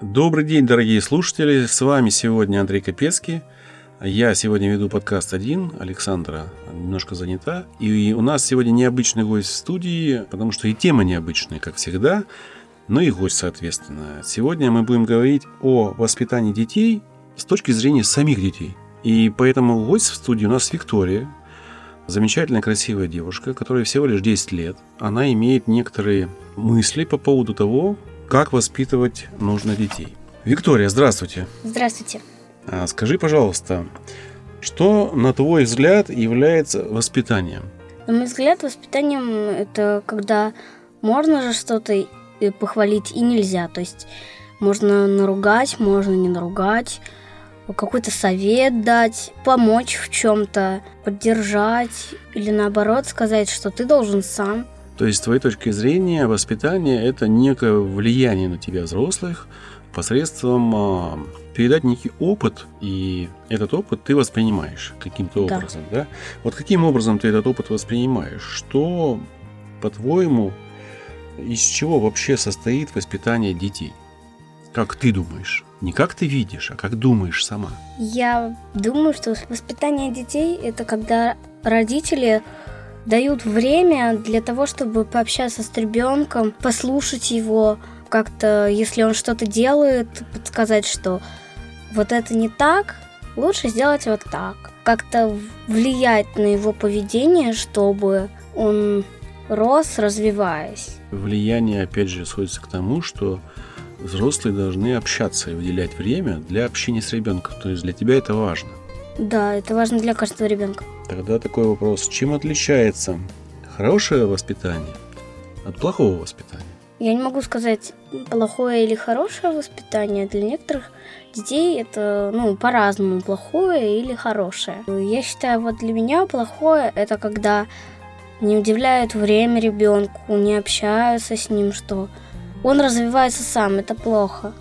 Добрый день, дорогие слушатели. С вами сегодня Андрей Капецкий. Я сегодня веду подкаст один. Александра немножко занята. И у нас сегодня необычный гость в студии, потому что и тема необычная, как всегда, но и гость, соответственно. Сегодня мы будем говорить о воспитании детей с точки зрения самих детей. И поэтому гость в студии у нас Виктория, замечательная красивая девушка, которая всего лишь 10 лет. Она имеет некоторые мысли по поводу того, как воспитывать нужно детей. Виктория, здравствуйте. Здравствуйте. А, скажи, пожалуйста, что, на твой взгляд, является воспитанием? На мой взгляд, воспитанием это когда можно же что-то похвалить и нельзя. То есть можно наругать, можно не наругать, какой-то совет дать, помочь в чем-то, поддержать или наоборот сказать, что ты должен сам. То есть, с твоей точки зрения, воспитание – это некое влияние на тебя, взрослых, посредством а, передать некий опыт, и этот опыт ты воспринимаешь каким-то да. образом, да? Вот каким образом ты этот опыт воспринимаешь? Что, по-твоему, из чего вообще состоит воспитание детей? Как ты думаешь? Не как ты видишь, а как думаешь сама. Я думаю, что воспитание детей – это когда родители дают время для того, чтобы пообщаться с ребенком, послушать его, как-то, если он что-то делает, подсказать, что вот это не так, лучше сделать вот так. Как-то влиять на его поведение, чтобы он рос, развиваясь. Влияние, опять же, сводится к тому, что взрослые должны общаться и выделять время для общения с ребенком. То есть для тебя это важно. Да, это важно для каждого ребенка. Тогда такой вопрос. Чем отличается хорошее воспитание от плохого воспитания? Я не могу сказать плохое или хорошее воспитание. Для некоторых детей это ну, по-разному, плохое или хорошее. Я считаю, вот для меня плохое это когда не уделяют время ребенку, не общаются с ним, что он развивается сам, это плохо.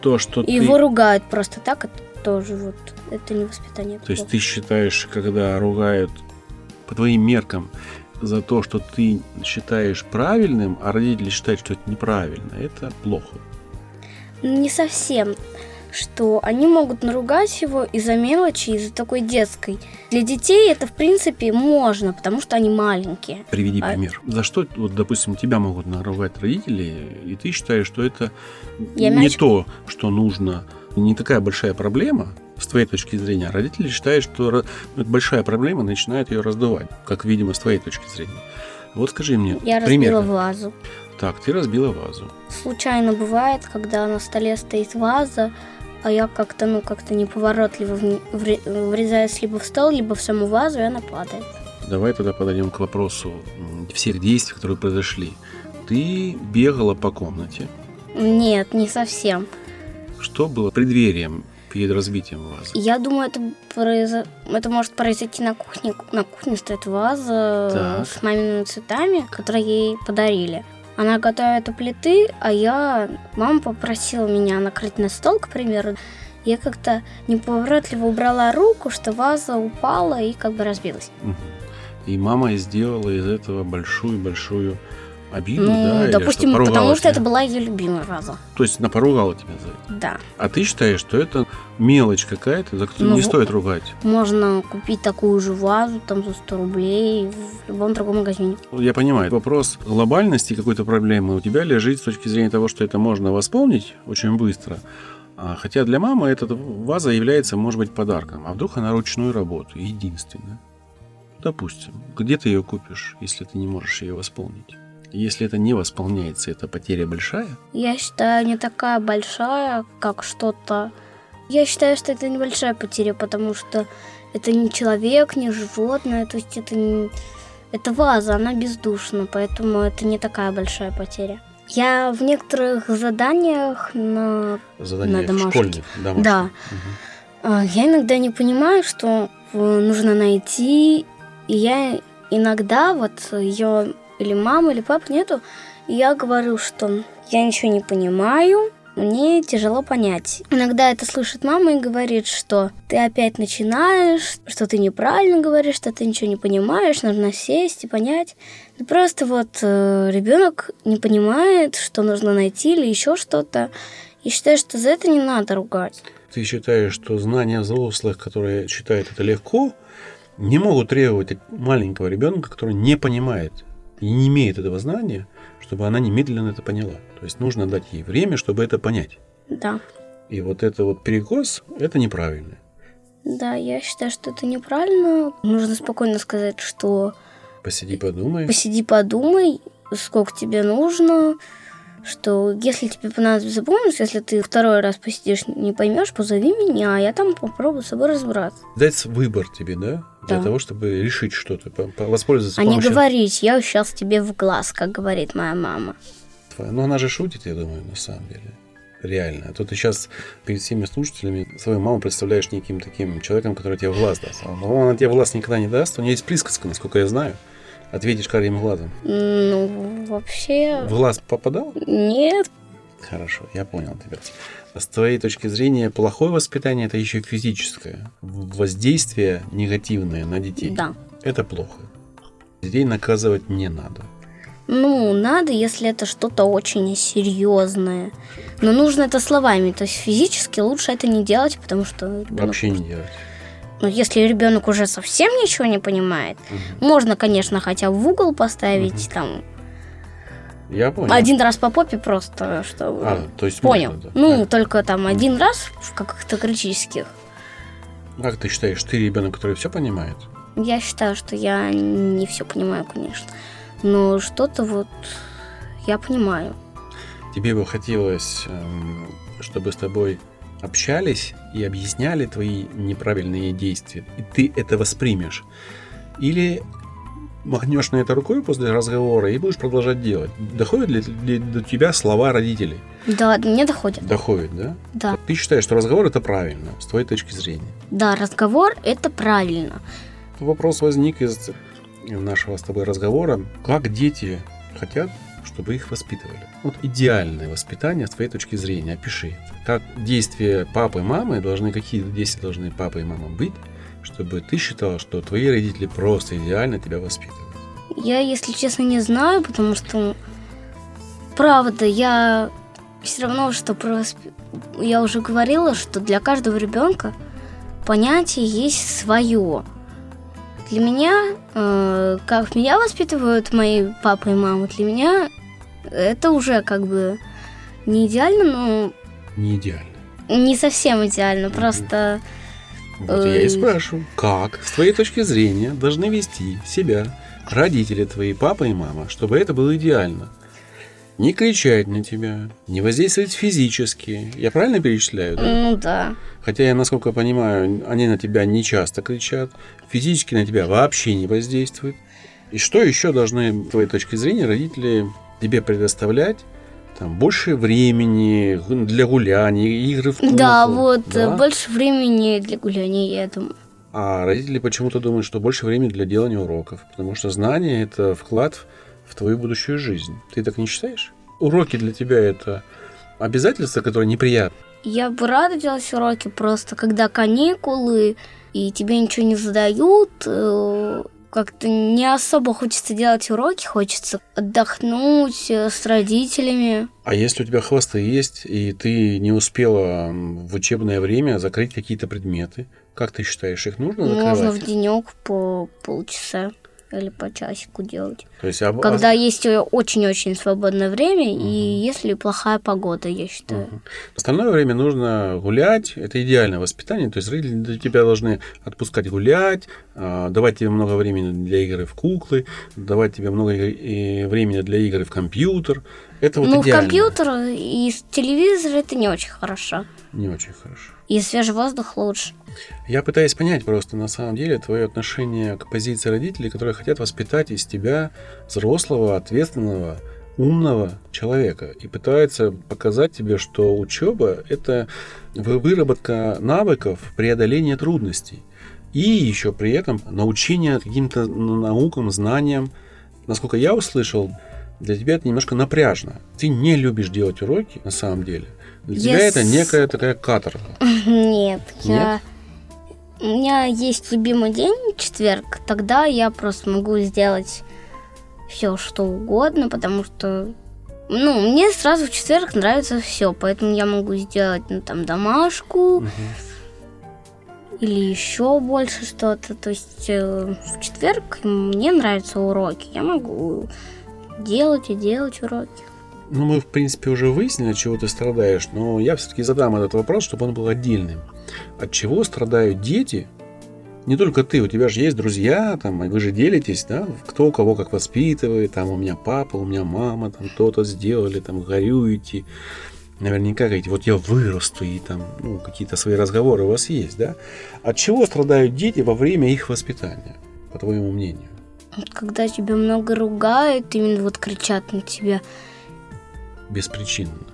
То, что И ты... его ругают просто так, это тоже вот, это не воспитание. То есть ты считаешь, когда ругают по твоим меркам за то, что ты считаешь правильным, а родители считают, что это неправильно, это плохо. Не совсем что они могут наругать его из-за мелочи, из-за такой детской. Для детей это, в принципе, можно, потому что они маленькие. Приведи а... пример. За что, вот, допустим, тебя могут наругать родители, и ты считаешь, что это Я не мяч... то, что нужно, не такая большая проблема, с твоей точки зрения, родители считают, что это большая проблема, начинают ее раздувать, как, видимо, с твоей точки зрения. Вот скажи мне, Я примерно. разбила вазу. Так, ты разбила вазу. Случайно бывает, когда на столе стоит ваза, а я как-то, ну, как-то неповоротливо врезаюсь либо в стол, либо в саму вазу, и она падает. Давай тогда подойдем к вопросу всех действий, которые произошли. Ты бегала по комнате? Нет, не совсем. Что было преддверием перед разбитием вазы? Я думаю, это, произ... это может произойти на кухне. На кухне стоит ваза так. с мамиными цветами, которые ей подарили. Она готовит у плиты, а я... Мама попросила меня накрыть на стол, к примеру. Я как-то неповоротливо убрала руку, что ваза упала и как бы разбилась. И мама сделала из этого большую-большую обиду, ну, да? допустим, что, потому тебя? что это была ее любимая ваза. То есть она поругала тебя за это? Да. А ты считаешь, что это мелочь какая-то, за которую ну, не стоит ругать? Можно купить такую же вазу там за 100 рублей в любом другом магазине. Я понимаю. Вопрос глобальности какой-то проблемы у тебя лежит с точки зрения того, что это можно восполнить очень быстро. А, хотя для мамы эта ваза является, может быть, подарком. А вдруг она ручную работу, единственная? Допустим. Где ты ее купишь, если ты не можешь ее восполнить? Если это не восполняется, это потеря большая? Я считаю, не такая большая, как что-то... Я считаю, что это небольшая потеря, потому что это не человек, не животное, то есть это не... Это ваза, она бездушна, поэтому это не такая большая потеря. Я в некоторых заданиях на, заданиях на домашних, школьных, домашних. да, угу. я иногда не понимаю, что нужно найти, и я иногда вот ее или мамы, или папы нету, и я говорю, что я ничего не понимаю, мне тяжело понять. Иногда это слышит мама и говорит, что ты опять начинаешь, что ты неправильно говоришь, что ты ничего не понимаешь, нужно сесть и понять. Ну, просто вот э, ребенок не понимает, что нужно найти или еще что-то. Я считаю, что за это не надо ругать. Ты считаешь, что знания взрослых, которые считают это легко, не могут требовать от маленького ребенка, который не понимает и не имеет этого знания, чтобы она немедленно это поняла. То есть нужно дать ей время, чтобы это понять. Да. И вот это вот перекос, это неправильно. Да, я считаю, что это неправильно. Нужно спокойно сказать, что Посиди, подумай. посиди, подумай, сколько тебе нужно, что если тебе понадобится помощь, если ты второй раз посидишь, не поймешь, позови меня, а я там попробую с собой разобраться. Дать выбор тебе, да? Для Да. того, чтобы решить что-то, по- по- воспользоваться А не помощью говорить, я сейчас тебе в глаз, как говорит моя мама. Но она же шутит, я думаю, на самом деле. Реально. А то ты сейчас перед всеми слушателями свою маму представляешь неким таким человеком, который тебе в глаз даст. А Но она тебе в глаз никогда не даст. У нее есть присказка, насколько я знаю. Ответишь карим глазом. Ну, вообще, В глаз попадал? нет. Хорошо, я понял тебя. С твоей точки зрения, плохое воспитание это еще физическое. Воздействие негативное на детей. Да. Это плохо. Детей наказывать не надо. Ну, надо, если это что-то очень серьезное. Но нужно это словами. То есть физически лучше это не делать, потому что ребенок- Вообще не делать. Ну, если ребенок уже совсем ничего не понимает, можно, конечно, хотя бы в угол поставить там Я понял. один раз по попе просто, чтобы А, то есть понял. можно, да. Ну, А только там один раз в каких-то критических. Как ты считаешь, ты ребенок, который все понимает? Я считаю, что я не все понимаю, конечно. Но что-то вот я понимаю. Тебе бы хотелось, эм, чтобы с тобой общались и объясняли твои неправильные действия, и ты это воспримешь? Или махнешь на это рукой после разговора и будешь продолжать делать? Доходят ли, ли до тебя слова родителей? Да, мне доходит. Доходит, да? Да. Ты считаешь, что разговор это правильно, с твоей точки зрения? Да, разговор это правильно. Вопрос возник из нашего с тобой разговора. Как дети хотят, чтобы их воспитывали? Вот идеальное воспитание с твоей точки зрения. Опиши. Как действия папы и мамы должны, какие действия должны папа и мама быть, чтобы ты считал, что твои родители просто идеально тебя воспитывают. Я, если честно, не знаю, потому что правда, я все равно, что про восп- я уже говорила, что для каждого ребенка понятие есть свое. Для меня, э, как меня воспитывают мои папа и мама, для меня это уже как бы не идеально, но Не идеально. не совсем идеально. Просто Вот я и Ой. спрашиваю, как с твоей точки зрения должны вести себя родители твои, папа и мама, чтобы это было идеально? Не кричать на тебя, не воздействовать физически. Я правильно перечисляю? да? ну да. Хотя я, насколько понимаю, они на тебя не часто кричат, физически на тебя вообще не воздействуют. И что еще должны, с твоей точки зрения, родители тебе предоставлять? Там больше времени для гуляний, игры в куклы. Да, вот да? больше времени для гуляния, я думаю. А родители почему-то думают, что больше времени для делания уроков, потому что знание – это вклад в твою будущую жизнь. Ты так не считаешь? Уроки для тебя – это обязательство, которое неприятно. Я бы рада делать уроки, просто когда каникулы, и тебе ничего не задают, э, как-то не особо хочется делать уроки, хочется отдохнуть э, с родителями. А если у тебя хвосты есть, и ты не успела в учебное время закрыть какие-то предметы, как ты считаешь, их нужно закрывать? Можно в денек по полчаса или по часику делать. То есть, об- Когда есть э, очень-очень свободное время, и если плохая погода, я считаю. Мгм. Остальное время нужно гулять. Это идеальное воспитание. То есть родители тебя должны отпускать гулять, а, давать тебе много времени для игры в куклы, давать тебе много времени для игры в компьютер. Это вот ну, в идеально. компьютер и с телевизора это не очень хорошо. Не очень хорошо. И свежий воздух лучше. Я пытаюсь понять просто на самом деле твое отношение к позиции родителей, которые хотят воспитать из тебя взрослого, ответственного, умного человека и пытаются показать тебе, что учеба это вы- выработка навыков преодоления трудностей и еще при этом научение каким-то наукам, знаниям. Насколько я услышал, для тебя это немножко напряжно. Ты не любишь делать уроки на самом деле. Для тебя Yes. это некая такая каторга. Нет, я... У меня есть любимый день, четверг. Тогда я просто могу сделать все, что угодно, потому что Ну, мне сразу в четверг нравится все, поэтому я могу сделать ну, там домашку или еще больше что-то. То есть э, в четверг мне нравятся уроки. Я могу делать и делать уроки. Ну, мы, в принципе, уже выяснили, от чего ты страдаешь, но я все-таки задам этот вопрос, чтобы он был отдельным. От чего страдают дети? Не только ты, у тебя же есть друзья, там, и вы же делитесь, да, кто кого как воспитывает, там, у меня папа, у меня мама, там, то-то сделали, там, горюете. Наверняка говорите, вот я вырасту, и там, ну, какие-то свои разговоры у вас есть, да? От чего страдают дети во время их воспитания, по твоему мнению? Когда тебя много ругают, именно вот кричат на тебя. Беспричинно.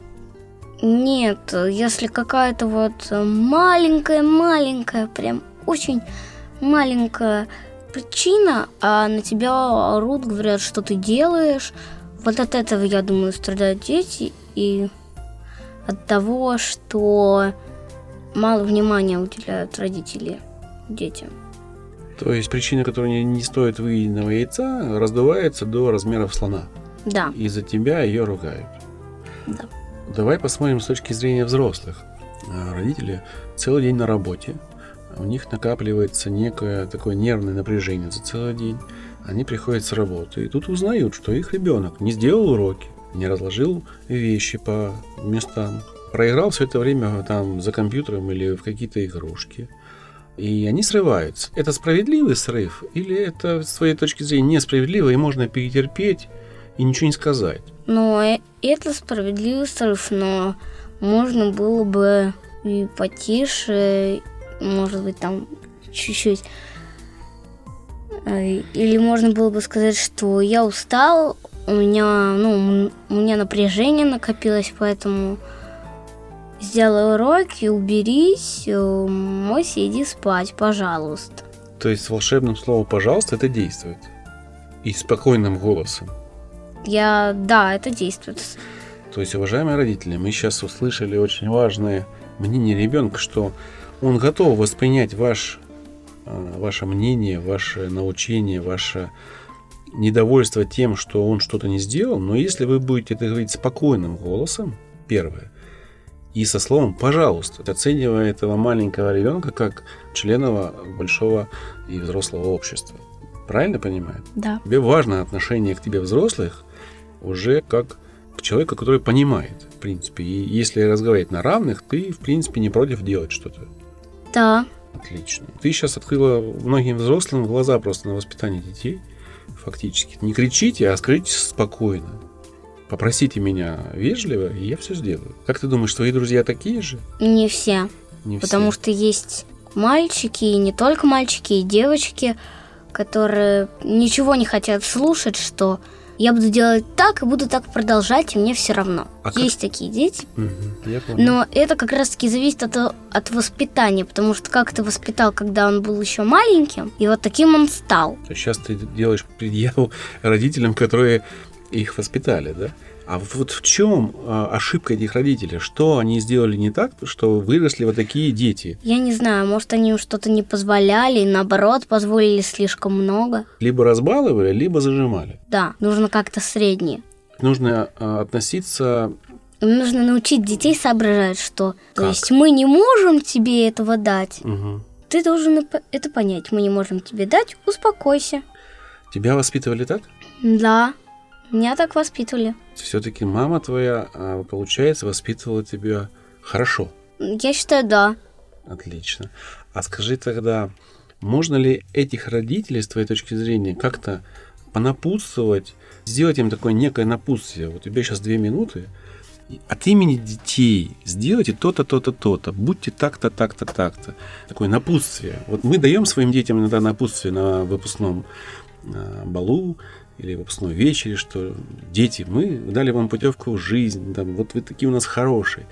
Нет, если какая-то вот маленькая-маленькая, прям очень маленькая причина, а на тебя орут, говорят, что ты делаешь, вот от этого, я думаю, страдают дети и от того, что мало внимания уделяют родители детям. То есть причина, которая не, не стоит выеденного яйца, раздувается до размеров слона. Да, Из-за тебя ее ругают. Да. Давай посмотрим с точки зрения взрослых. А, Родители целый день на работе. У них накапливается некое такое нервное напряжение за целый день. Они приходят с работы и тут узнают, что их ребенок не сделал уроки, не разложил вещи по местам, проиграл все это время там за компьютером или в какие-то игрушки. И они срываются. Это справедливый срыв или это с твоей точки зрения несправедливо и можно перетерпеть и ничего не сказать? но э- это справедливый срыв, но можно было бы и потише, может быть, там чуть-чуть. Э, Или можно было бы сказать, что я устал, у меня, ну, у меня напряжение накопилось, поэтому сделай уроки, уберись, э, мойся, иди спать, пожалуйста. То есть с волшебным словом «пожалуйста» это действует. И спокойным голосом. Я, да, это действует. То есть, уважаемые родители, мы сейчас услышали очень важное мнение ребенка, что он готов воспринять ваш, а, ваше мнение, ваше научение, ваше недовольство тем, что он что-то не сделал, но если вы будете это говорить спокойным голосом, первое, и со словом «пожалуйста», оценивая этого маленького ребенка как члена большого и взрослого общества. Правильно понимаю? Да. Тебе важно отношение к тебе взрослых уже как к человеку, который понимает, в принципе. И если разговаривать на равных, ты, в принципе, не против делать что-то. Да. Отлично. Ты сейчас открыла многим взрослым глаза просто на воспитание детей. Фактически. Не кричите, а скажите спокойно. Попросите меня вежливо, и я все сделаю. Как ты думаешь, твои друзья такие же? Не все. Не Потому все. что есть мальчики, и не только мальчики, и девочки, которые ничего не хотят слушать, что я буду делать так и буду так продолжать, и мне все равно. А как- есть такие дети. Понял. Но это как раз-таки зависит от, от воспитания, потому что как ты воспитал, когда он был еще маленьким, и вот таким он стал. Сейчас ты делаешь предъяву родителям, которые их воспитали, да? А вот в чем а, ошибка этих родителей? Что они сделали не так, что выросли вот такие дети? Я не знаю, может, они им что-то не позволяли, наоборот, позволили слишком много. Либо разбаловали, либо зажимали. Да, нужно как-то среднее. Нужно а, относиться... Нужно научить детей соображать, что то Как? есть мы не можем тебе этого дать. Мгм. Ты должен это понять. Мы не можем тебе дать, успокойся. Тебя воспитывали так? Да, меня так воспитывали. Все-таки мама твоя, а, получается, воспитывала тебя хорошо. Я считаю, да. Отлично. А скажи тогда, можно ли этих родителей, с твоей точки зрения, как-то понапутствовать, сделать им такое некое напутствие? Вот у тебя сейчас две минуты. От имени детей сделайте то-то, то-то, то-то. Будьте так-то, так-то, так-то. Такое напутствие. Вот мы даем своим детям иногда напутствие на выпускном а, балу или выпускной вечере, что дети, мы дали вам путевку в жизнь, там, вот вы такие у нас хорошие.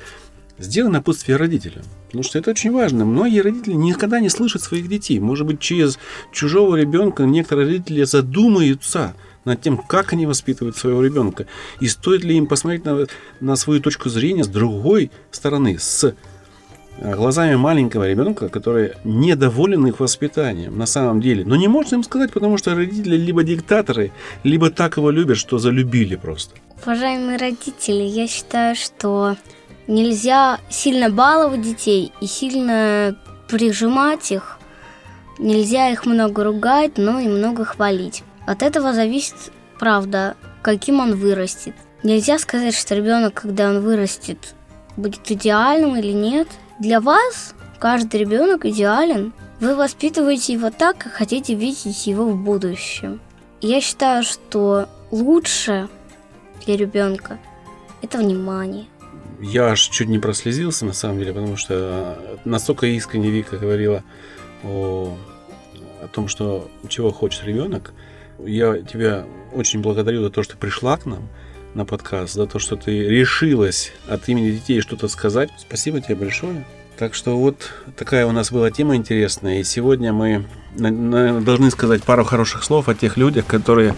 Сделай напутствие родителям. Потому что это очень важно. Многие родители никогда не слышат своих детей. Может быть, через чужого ребенка некоторые родители задумаются над тем, как они воспитывают своего ребенка. И стоит ли им посмотреть на, на свою точку зрения с другой стороны, с глазами маленького ребенка, который недоволен их воспитанием на самом деле. Но не можно им сказать, потому что родители либо диктаторы, либо так его любят, что залюбили просто. Уважаемые родители, я считаю, что нельзя сильно баловать детей и сильно прижимать их. Нельзя их много ругать, но и много хвалить. От этого зависит, правда, каким он вырастет. Нельзя сказать, что ребенок, когда он вырастет, будет идеальным или нет. Для вас каждый ребенок идеален. Вы воспитываете его так, как хотите видеть его в будущем. Я считаю, что лучше для ребенка это внимание. Я аж чуть не прослезился, на самом деле, потому что настолько искренне Вика говорила о, о том, что чего хочет ребенок. Я тебя очень благодарю за то, что пришла к нам на подкаст, за то, что ты решилась от имени детей что-то сказать. Спасибо тебе большое. Так что вот такая у нас была тема интересная. И сегодня мы должны сказать пару хороших слов о тех людях, которые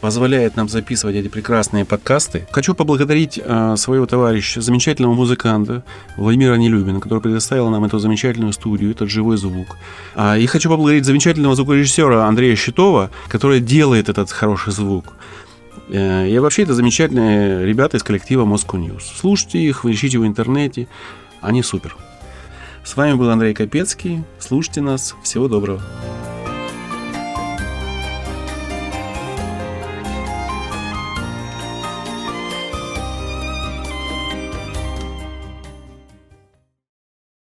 позволяют нам записывать эти прекрасные подкасты. Хочу поблагодарить э, своего товарища, замечательного музыканта Владимира Нелюбина, который предоставил нам эту замечательную студию, этот живой звук. А, и хочу поблагодарить замечательного звукорежиссера Андрея Щитова, который делает этот хороший звук. Э, и вообще это замечательные ребята из коллектива Moscow News. Слушайте их, ищите в интернете, они супер. С вами был Андрей Капецкий. Слушайте нас. Всего доброго.